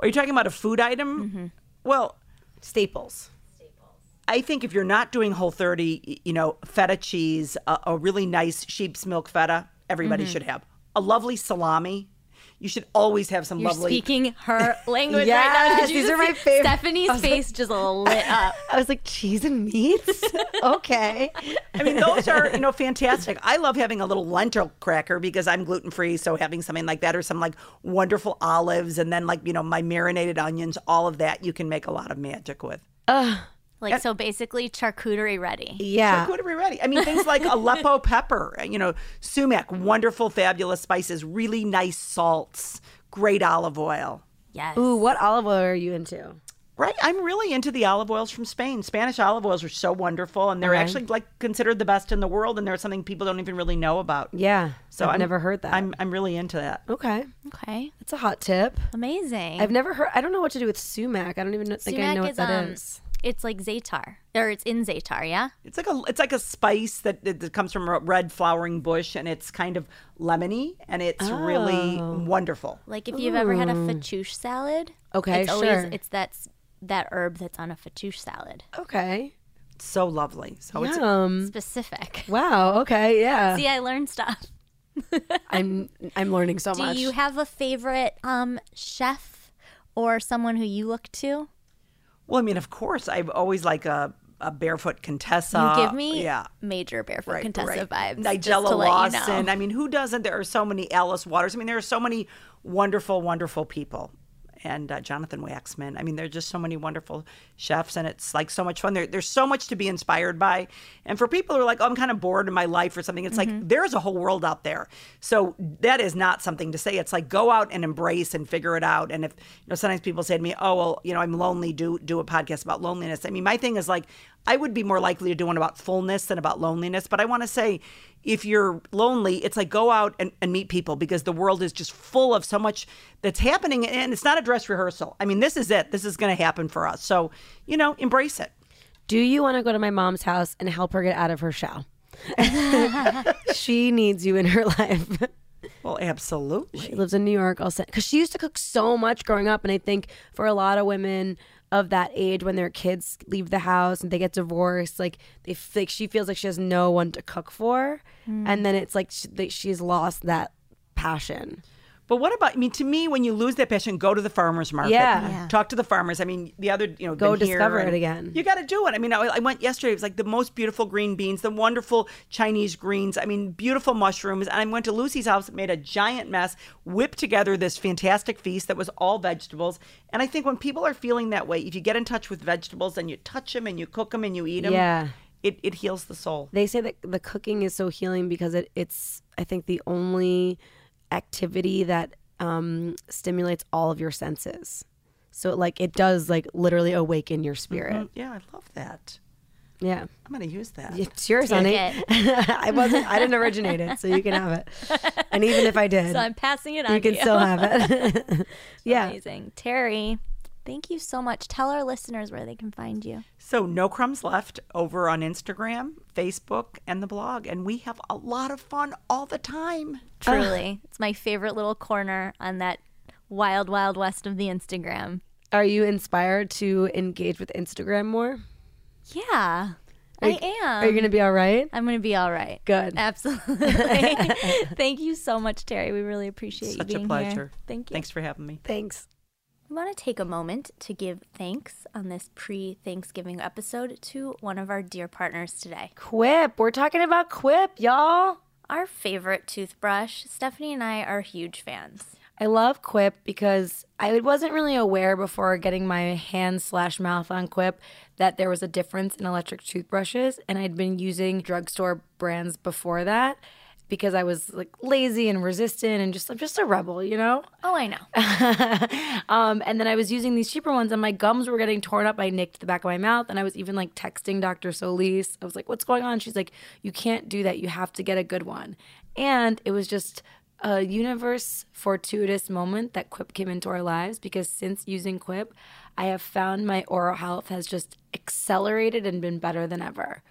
Are you talking about a food item? Mm-hmm. Well, Staples. Staples. I think if you're not doing Whole 30, you know, feta cheese, a, a really nice sheep's milk feta, everybody mm-hmm. should have. A lovely salami. You should always have some You're lovely. speaking her language right now. Did these just are my favorite- Stephanie's face just lit up. I was like, cheese and meats? okay. I mean, those are, you know, fantastic. I love having a little lentil cracker because I'm gluten free. So having something like that or some like wonderful olives and then like, you know, my marinated onions, all of that you can make a lot of magic with. Like so basically charcuterie ready. Yeah. Charcuterie ready. I mean, things like Aleppo pepper, you know, sumac, wonderful, fabulous spices, really nice salts, great olive oil. Yes. Ooh, what olive oil are you into? Right. I'm really into the olive oils from Spain. Spanish olive oils are so wonderful and they're Okay. actually like considered the best in the world and they're something people don't even really know about. Yeah. So I've I'm- never heard that. I'm I'm really into that. okay. Okay. That's a hot tip. Amazing. I've never heard. I don't know what to do with sumac. I don't even know- think I Sumac know what is, that um, is. It's like za'atar, or it's in za'atar, yeah. It's like a it's like a spice that, that that comes from a red flowering bush and it's kind of lemony and it's really Oh. wonderful. Like if you've ever had a fatouche salad, Okay, it's always sure. it's that's that herb that's on a fatouche salad. Okay. So lovely. So it's Um. Specific. Wow. Okay. Yeah. See, I learned stuff. I'm I'm learning so Do much. Do you have a favorite um chef or someone who you look to? Well, I mean, of course, I've always like a a barefoot Contessa. You give me yeah. major barefoot Right, Contessa right. vibes. Nigella let you know. Lawson. I mean, who doesn't? There are so many Alice Waters. I mean, there are so many wonderful, wonderful people. And uh, Jonathan Waxman. I mean, there are just so many wonderful chefs, and it's like so much fun. There, there's so much to be inspired by. And for people who are like, oh, I'm kind of bored in my life or something, it's Mm-hmm. like there's a whole world out there. So that is not something to say. It's like go out and embrace and figure it out. And if you know, sometimes people say to me, oh, well, you know, I'm lonely. Do do a podcast about loneliness. I mean, my thing is like, I would be more likely to do one about fullness than about loneliness. But I want to say, if you're lonely, it's like go out and, and meet people because the world is just full of so much that's happening. And it's not a dress rehearsal. I mean, this is it. This is going to happen for us. So, you know, embrace it. Do you want to go to my mom's house and help her get out of her shell? she needs you in her life. Well, absolutely. She lives in New York. I'll say because she used to cook so much growing up, and I think for a lot of women of that age, when their kids leave the house and they get divorced, like they like she feels like she has no one to cook for, hmm. and then it's like she, she's lost that passion. But what about? I mean, to me, when you lose that passion, go to the farmers market. Yeah. Yeah. Talk to the farmers. I mean, the other, you know, Go been here discover it again. You got to do it. I mean, I, I went yesterday. It was like the most beautiful green beans, the wonderful Chinese greens. I mean, beautiful mushrooms. And I went to Lucy's house, made a giant mess, whipped together this fantastic feast that was all vegetables. And I think when people are feeling that way, if you get in touch with vegetables and you touch them and you cook them and you eat them, Yeah. it, it heals the soul. They say that the cooking is so healing because it, it's I think the only activity that um, stimulates all of your senses. So like it does like literally awaken your spirit. Mm, Yeah, I love that. Yeah. I'm going to use that. It's yours, Take honey. it. I wasn't. I didn't originate it, so you can have it. And even if I did, So I'm passing it on you to can still have it. yeah. Amazing. Teri, thank you so much. Tell our listeners where they can find you. So, No Crumbs Left over on Instagram, Facebook, and the blog. And we have a lot of fun all the time. Truly. it's my favorite little corner on that wild, wild west of the Instagram. Are you inspired to engage with Instagram more? Yeah, I am. Are you gonna be all right? I'm going to be all right. Good. Absolutely. Thank you so much, Teri. We really appreciate Such you a pleasure. here. Thank you. Thanks for having me. Thanks. I want to take a moment to give thanks on this pre Thanksgiving episode to one of our dear partners today. Quip. We're talking about Quip, y'all. Our favorite toothbrush, Stephanie and I are huge fans. I love Quip because I wasn't really aware before getting my hand slash mouth on Quip that there was a difference in electric toothbrushes, and I'd been using drugstore brands before that because I was like lazy and resistant and just I'm just a rebel, you know. Oh, I know. um, and then I was using these cheaper ones, and my gums were getting torn up. I nicked the back of my mouth, and I was even like texting Dr. Solis. I was like, "What's going on?" She's like, "You can't do that. You have to get a good one." And it was just a universe fortuitous moment that Quip came into our lives because since using Quip, I have found my oral health has just accelerated and been better than ever.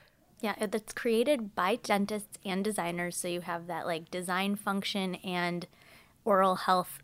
Yeah, it- it's created by dentists and designers, so you have that like design function and oral health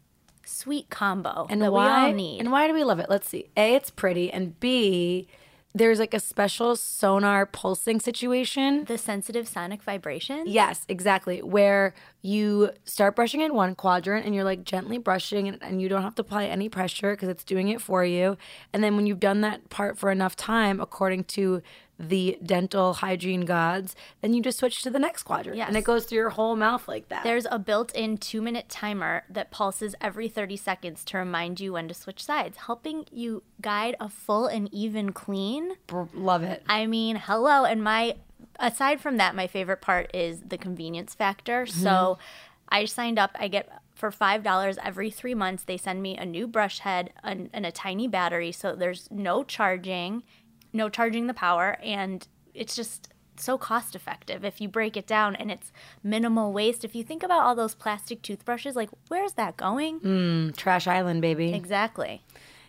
sweet combo and that why we all need. and why do we love it let's see a it's pretty and b there's like a special sonar pulsing situation the sensitive sonic vibration. yes exactly where you start brushing in one quadrant and you're like gently brushing and, and you don't have to apply any pressure because it's doing it for you and then when you've done that part for enough time according to the dental hygiene gods then you just switch to the next quadrant and it goes through your whole mouth like that There's a built-in two-minute timer that pulses every 30 seconds to remind you when to switch sides, helping you guide a full and even clean. Love it I mean, hello. And my, aside from that, my favorite part is the convenience factor. Mm-hmm. So I signed up. I get for five dollars every three months. They send me a new brush head and, and a tiny battery, so there's no charging, no charging the power, and it's just so cost effective if you break it down and it's minimal waste. If you think about all those plastic toothbrushes, like where's that going? Mm, trash Island, baby. Exactly.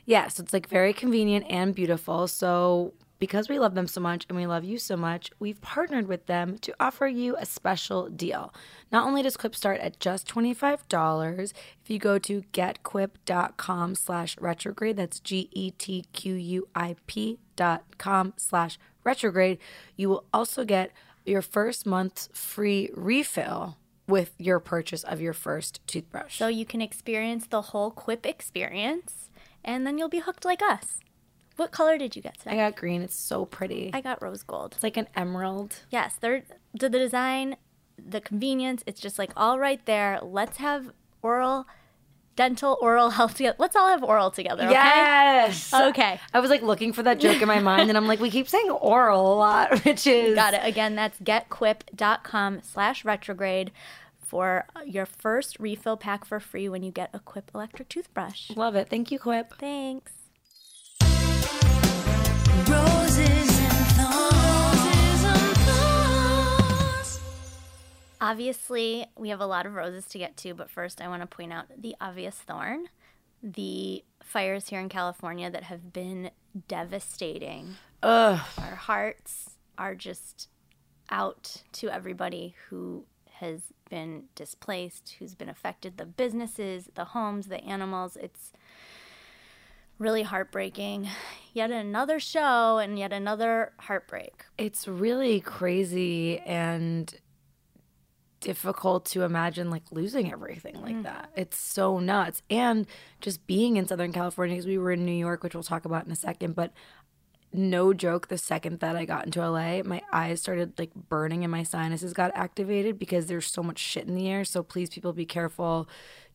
Yeah, so it's like very convenient and beautiful. So because we love them so much and we love you so much, we've partnered with them to offer you a special deal. Not only does Quip start at just $25, if you go to getquip.com slash retrograde, that's E G-E-T-Q-U-I-P dot com slash retrograde, you will also get your first month's free refill with your purchase of your first toothbrush. So you can experience the whole Quip experience, and then you'll be hooked like us. What color did you get today? I got green. It's so pretty. I got rose gold. It's like an emerald. Yes, they're the, the design, the convenience. It's just like all right there. Let's have oral, dental, oral health together. Let's all have oral together. Okay? Yes. Okay. I was like looking for that joke in my mind, and I'm like, we keep saying oral a lot, which is Got it. Again, that's getquip.com slash retrograde for your first refill pack for free when you get a Quip electric toothbrush. Love it. Thank you, Quip. Thanks. Obviously, we have a lot of roses to get to, but first I want to point out the obvious thorn the fires here in California that have been devastating. Ugh. Our hearts are just out to everybody who has been displaced, who's been affected the businesses, the homes, the animals. It's really heartbreaking. Yet another show and yet another heartbreak. It's really crazy and difficult to imagine like losing everything like mm. that. It's so nuts. And just being in Southern California, because we were in New York, which we'll talk about in a second, but no joke, the second that I got into LA, my eyes started like burning and my sinuses got activated because there's so much shit in the air. So please, people, be careful.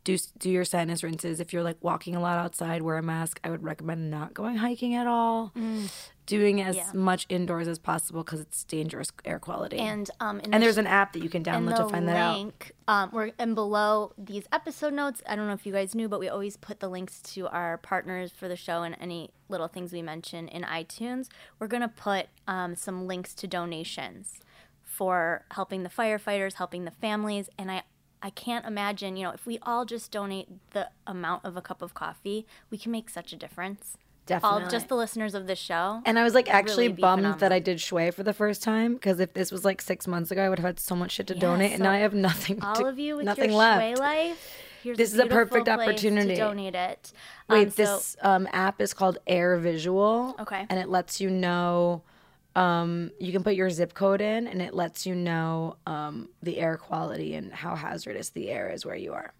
Do do your sinus rinses. If you're like walking a lot outside, wear a mask. I would recommend not going hiking at all. Mm. Doing as Yeah. much indoors as possible because it's dangerous air quality. And um, and the there's an app that you can download to find that out. link, um, we're and below these episode notes. I don't know if you guys knew, but we always put the links to our partners for the show and any little things we mention in iTunes. We're gonna put um, some links to donations for helping the firefighters, helping the families, and I. I can't imagine, you know, if we all just donate the amount of a cup of coffee, we can make such a difference. All Definitely. just the listeners of this show. And I was like actually really bummed that. I did Shui for the first time because if this was like six months ago, I would have had so much shit to Yeah, donate, and now I have nothing. all to, of you with nothing your left. Shui life. Here's This is a perfect opportunity. to donate it. Wait, Um, so- this um, app is called AirVisual. Okay. And it lets you know. Um, you can put your zip code in, and it lets you know um, the air quality and how hazardous the air is where you are.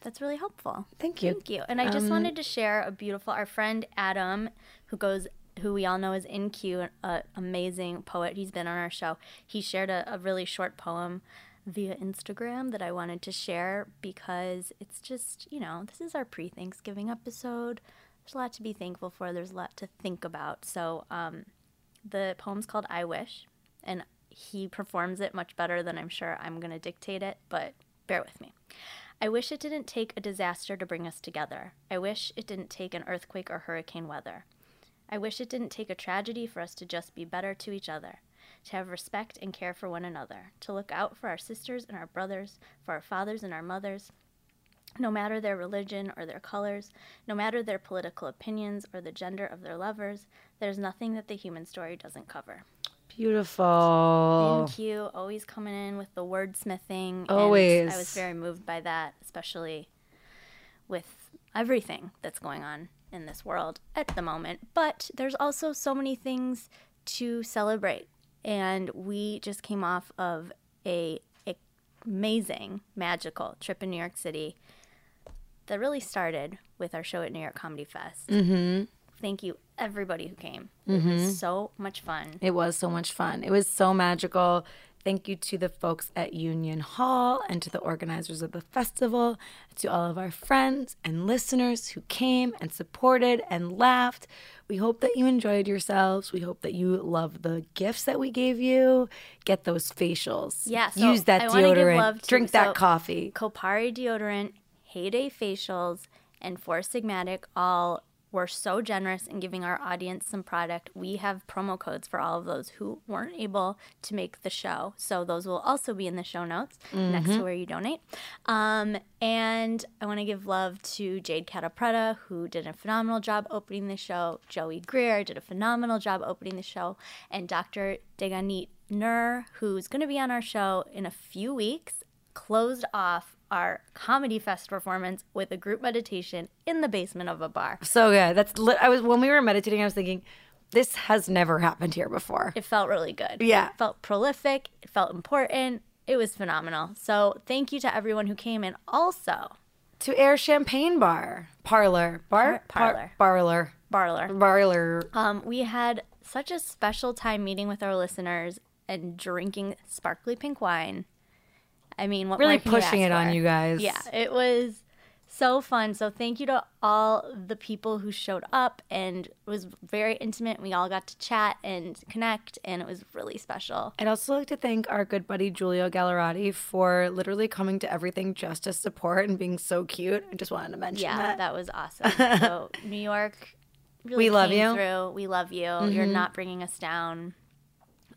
That's really helpful. Thank you. Thank you. And I just Um, wanted to share a beautiful our friend Adam, who goes who we all know is InQ, an amazing poet. He's been on our show. He shared a, a really short poem via Instagram that I wanted to share because it's just, you know, this is our pre-Thanksgiving episode. There's a lot to be thankful for. There's a lot to think about. So, um, the poem's called I Wish, and he performs it much better than I'm sure I'm going to dictate it, but bear with me. I wish it didn't take a disaster to bring us together. I wish it didn't take an earthquake or hurricane weather. I wish it didn't take a tragedy for us to just be better to each other, to have respect and care for one another, to look out for our sisters and our brothers, for our fathers and our mothers, no matter their religion or their colors, no matter their political opinions or the gender of their lovers, there's nothing that the human story doesn't cover. Beautiful. Thank you. Always coming in with the wordsmithing. and Always. I was very moved by that, especially with everything that's going on in this world at the moment. But there's also so many things to celebrate. And we just came off of a amazing, magical trip in New York City that really started with our show at New York Comedy Fest. Mm-hmm. Thank you, everybody who came. It was mm-hmm. so much fun. It was so much fun. It was so magical. Thank you to the folks at Union Hall and to the organizers of the festival, to all of our friends and listeners who came and supported and laughed. We hope that you enjoyed yourselves. We hope that you love the gifts that we gave you. Get those facials. Yeah, so Use that I wanna give deodorant. to- Drink that so- coffee. Kopari deodorant, Heyday facials, and Four Sigmatic all were so generous in giving our audience some product. We have promo codes for all of those who weren't able to make the show. So those will also be in the show notes next Mm-hmm. to where you donate. Um, and I want to give love to Jade Catta-Preta, who did a phenomenal job opening the show. Joey Greer did a phenomenal job opening the show. And Dr. Deganit Nuur, who's going to be on our show in a few weeks, closed off our comedy fest performance with a group meditation in the basement of a bar. So good. That's lit- I was when we were meditating. I was thinking, this has never happened here before. It felt really good. Yeah. It felt prolific. It felt important. It was phenomenal. So thank you to everyone who came and also to Air Champagne Bar, Parlor, Bar, Par- Par- Parlor, Barler. Parlor. Um, we had such a special time meeting with our listeners and drinking sparkly pink wine. I mean, what Really more can you pushing it on you guys. Yeah, it was so fun. So thank you to all the people who showed up, and it was very intimate. We all got to chat and connect, and it was really special. I'd also like to thank our good buddy Giulio Gallarotti for literally coming to everything just to support and being so cute. I just wanted to mention Yeah, that. that, was awesome. So New York, really We love you. Mm-hmm. Through. We love you. You're not bringing us down.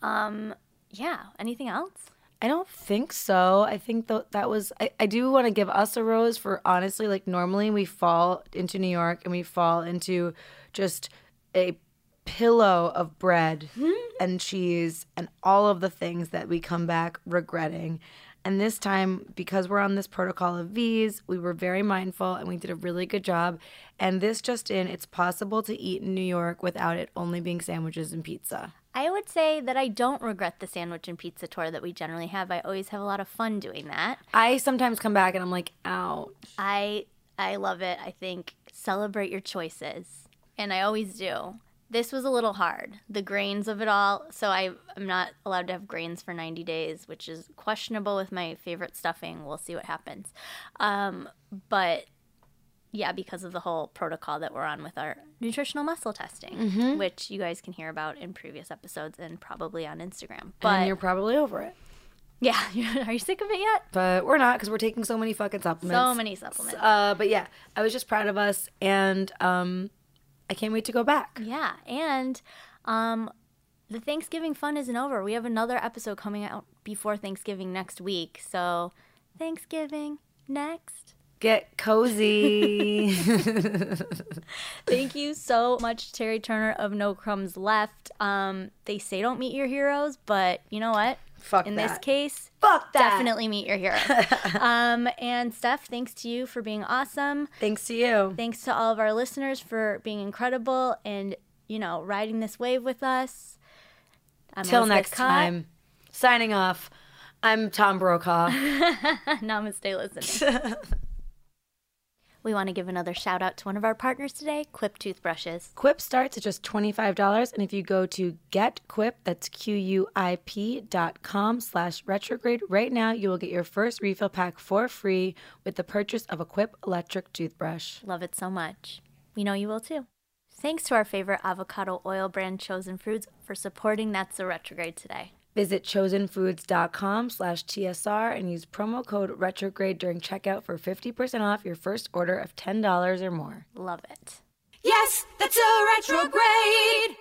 Um, yeah. Anything else? I don't think so. I think th- that was. I, I do want to give us a rose for honestly, like normally we fall into New York and we fall into just a pillow of bread hmm? and cheese and all of the things that we come back regretting. And this time, because we're on this protocol of V's, we were very mindful and we did a really good job. And this just in, it's possible to eat in New York without it only being sandwiches and pizza. I would say that I don't regret the sandwich and pizza tour that we generally have. I always have a lot of fun doing that. I sometimes come back and I'm like, ouch. I I love it. I think celebrate your choices, and I always do. This was a little hard, the grains of it all. So I I'm not allowed to have grains for 90 days, which is questionable with my favorite stuffing. We'll see what happens. Um, but yeah, because of the whole protocol that we're on with our nutritional muscle testing, which you guys can hear about in previous episodes and probably on Instagram. But and you're probably over it. yeah, are you sick of it yet? but we're not because we're taking so many fucking supplements. So many supplements. Uh, but yeah, I was just proud of us, and um, I can't wait to go back. Yeah, and um, the Thanksgiving fun isn't over. We have another episode coming out before Thanksgiving next week. So, Thanksgiving next. Get cozy. Thank you so much, Teri Turner of No Crumbs Left. Um, they say don't meet your heroes, but you know what? Fuck In this case, Fuck that. definitely meet your hero. um, and Steph, thanks to you for being awesome. Thanks to you. Thanks to all of our listeners for being incredible and, you know, riding this wave with us. Till next time. Signing off. I'm Tom Brokaw. Namaste, listening. We want to give another shout out to one of our partners today, Quip Toothbrushes. Quip starts at just $25, and if you go to getquip, that's Q-U-I-P dot com slash retrograde, right now you will get your first refill pack for free with the purchase of a Quip electric toothbrush. Love it so much. We know you will too. Thanks to our favorite avocado oil brand, Chosen Foods, for supporting That's the Retrograde today. Visit chosenfoods.com slash TSR and use promo code retrograde during checkout for 50% off your first order of $10 or more. Love it. Yes, that's a retrograde.